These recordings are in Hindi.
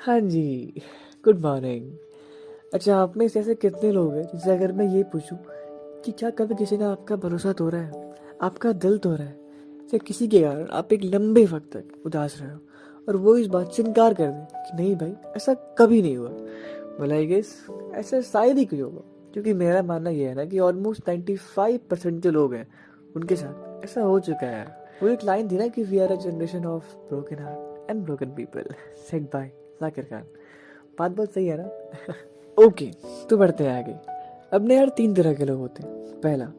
हाँ जी गुड मॉर्निंग अच्छा आप में ऐसे कितने लोग हैं जिससे अगर मैं ये पूछूँ कि क्या कभी किसी ने आपका भरोसा तोड़ा है? आपका दिल तोड़ा है? या किसी के कारण आप एक लंबे वक्त तक उदास रहे हो? और वो इस बात से इनकार कर दें कि नहीं भाई, ऐसा कभी नहीं हुआ। बोला आई गेस ऐसा शायद ही कोई होगा, क्योंकि मेरा मानना यह है ना कि ऑलमोस्ट नाइन्टी फाइव परसेंट जो लोग हैं, उनके साथ ऐसा हो चुका है। वो एक लाइन थी ना कि we are a generation of broken heart and broken people set by Zakir Khan बात बहुत सही है ना? ओके तो बढ़ते हैं आगे। अपने यार तीन तरह के लोग होते हैं। पहला,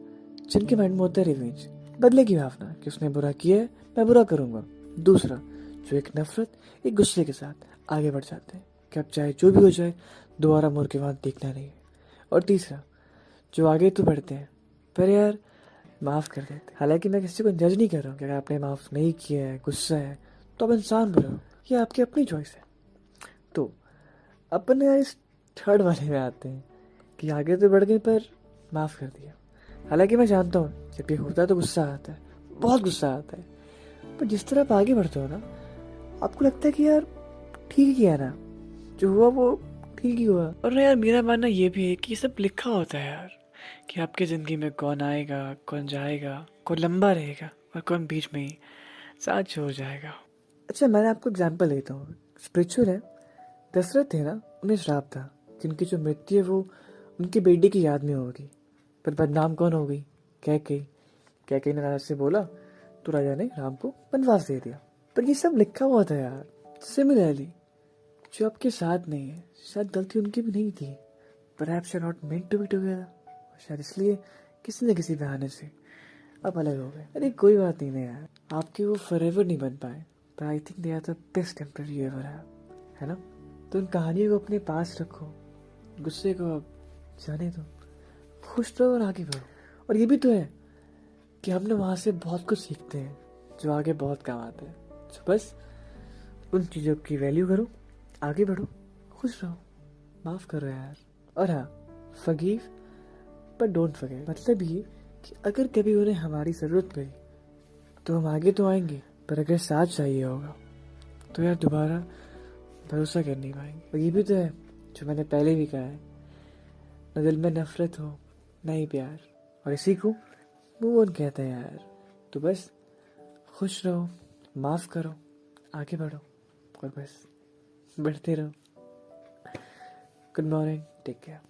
जिनके माइंड में होता है रिवेंज बदले की भावना कि उसने बुरा किया है, मैं बुरा करूँगा। दूसरा, जो एक नफरत, एक गुस्से के साथ आगे बढ़ जाते हैं, कि अब चाहे जो भी हो जाए, दोबारा मुड़ के वहाँ देखना नहीं है। और तीसरा, जो आगे तो बढ़ते हैं, पर यार, माफ़ कर देते हालाँकि मैं किसी को जज नहीं कर रहा हूँ कि अगर आपने माफ़ नहीं किया है, गुस्सा है तो आप इंसान बुरा हो ये आपकी अपनी चॉइस है। अपने इस थर्ड वाले में आते हैं कि आगे तो बढ़ गई पर माफ़ कर दिया। हालाँकि मैं जानता हूँ जब ये होता है तो गुस्सा आता है बहुत गुस्सा आता है। पर जिस तरह आप आगे बढ़ते हो ना आपको लगता है कि यार ठीक ही है ना। जो हुआ वो ठीक ही हुआ। और यार मेरा मानना ये भी है कि ये सब लिखा होता है यार कि आपकी ज़िंदगी में कौन आएगा कौन जाएगा कौन लंबा रहेगा और कौन बीच में ही साथ छोड़ जाएगा। अच्छा मैंने आपको एग्ज़ाम्पल देता हूँ। स्पिरिचुअल है। दशरथ थे ना, उन्हें श्राप था कि उनकी जो मृत्यु है वो उनकी बेटी की याद में होगी। पर बदनाम कौन हो गई? कह कही कह कही ने राजा से बोला तो राजा ने राम को वनवास दे दिया। पर ये सब लिखा हुआ था यार सिमिलरली जो आपके साथ नहीं है, शायद गलती उनकी भी नहीं थी। पर you not meant to be together शायद इसलिए किसी न किसी बहाने से। अब अलग हो गए। अरे कोई बात नहीं ना यार। आपके वो फॉर नहीं बन पाए। पर I think they are the best temporary ever है ना? तो उन कहानियों को अपने पास रखो। गुस्से को जाने दो। खुश रहो और आगे बढ़ो। और ये भी तो है कि हमने वहाँ से बहुत कुछ सीखते हैं, जो आगे बहुत काम आता है। तो बस, उन चीज़ों की वैल्यू करो, आगे बढ़ो, खुश रहो। माफ़ करो यार। और हाँ फगीव बट डोंट फगे मतलब ये कि अगर कभी उन्हें हमारी ज़रूरत पड़ी तो हम आगे तो आएँगे, पर अगर साथ चाहिए होगा तो यार दोबारा भरोसा कर नहीं पाएँगे। और ये भी तो है, जो मैंने पहले भी कहा है, न दिल में नफरत हो, न ही प्यार। और इसी को मूव ऑन कहते हैं यार। तो बस, खुश रहो, माफ़ करो, आगे बढ़ो, और बस, बढ़ते रहो। Good morning take care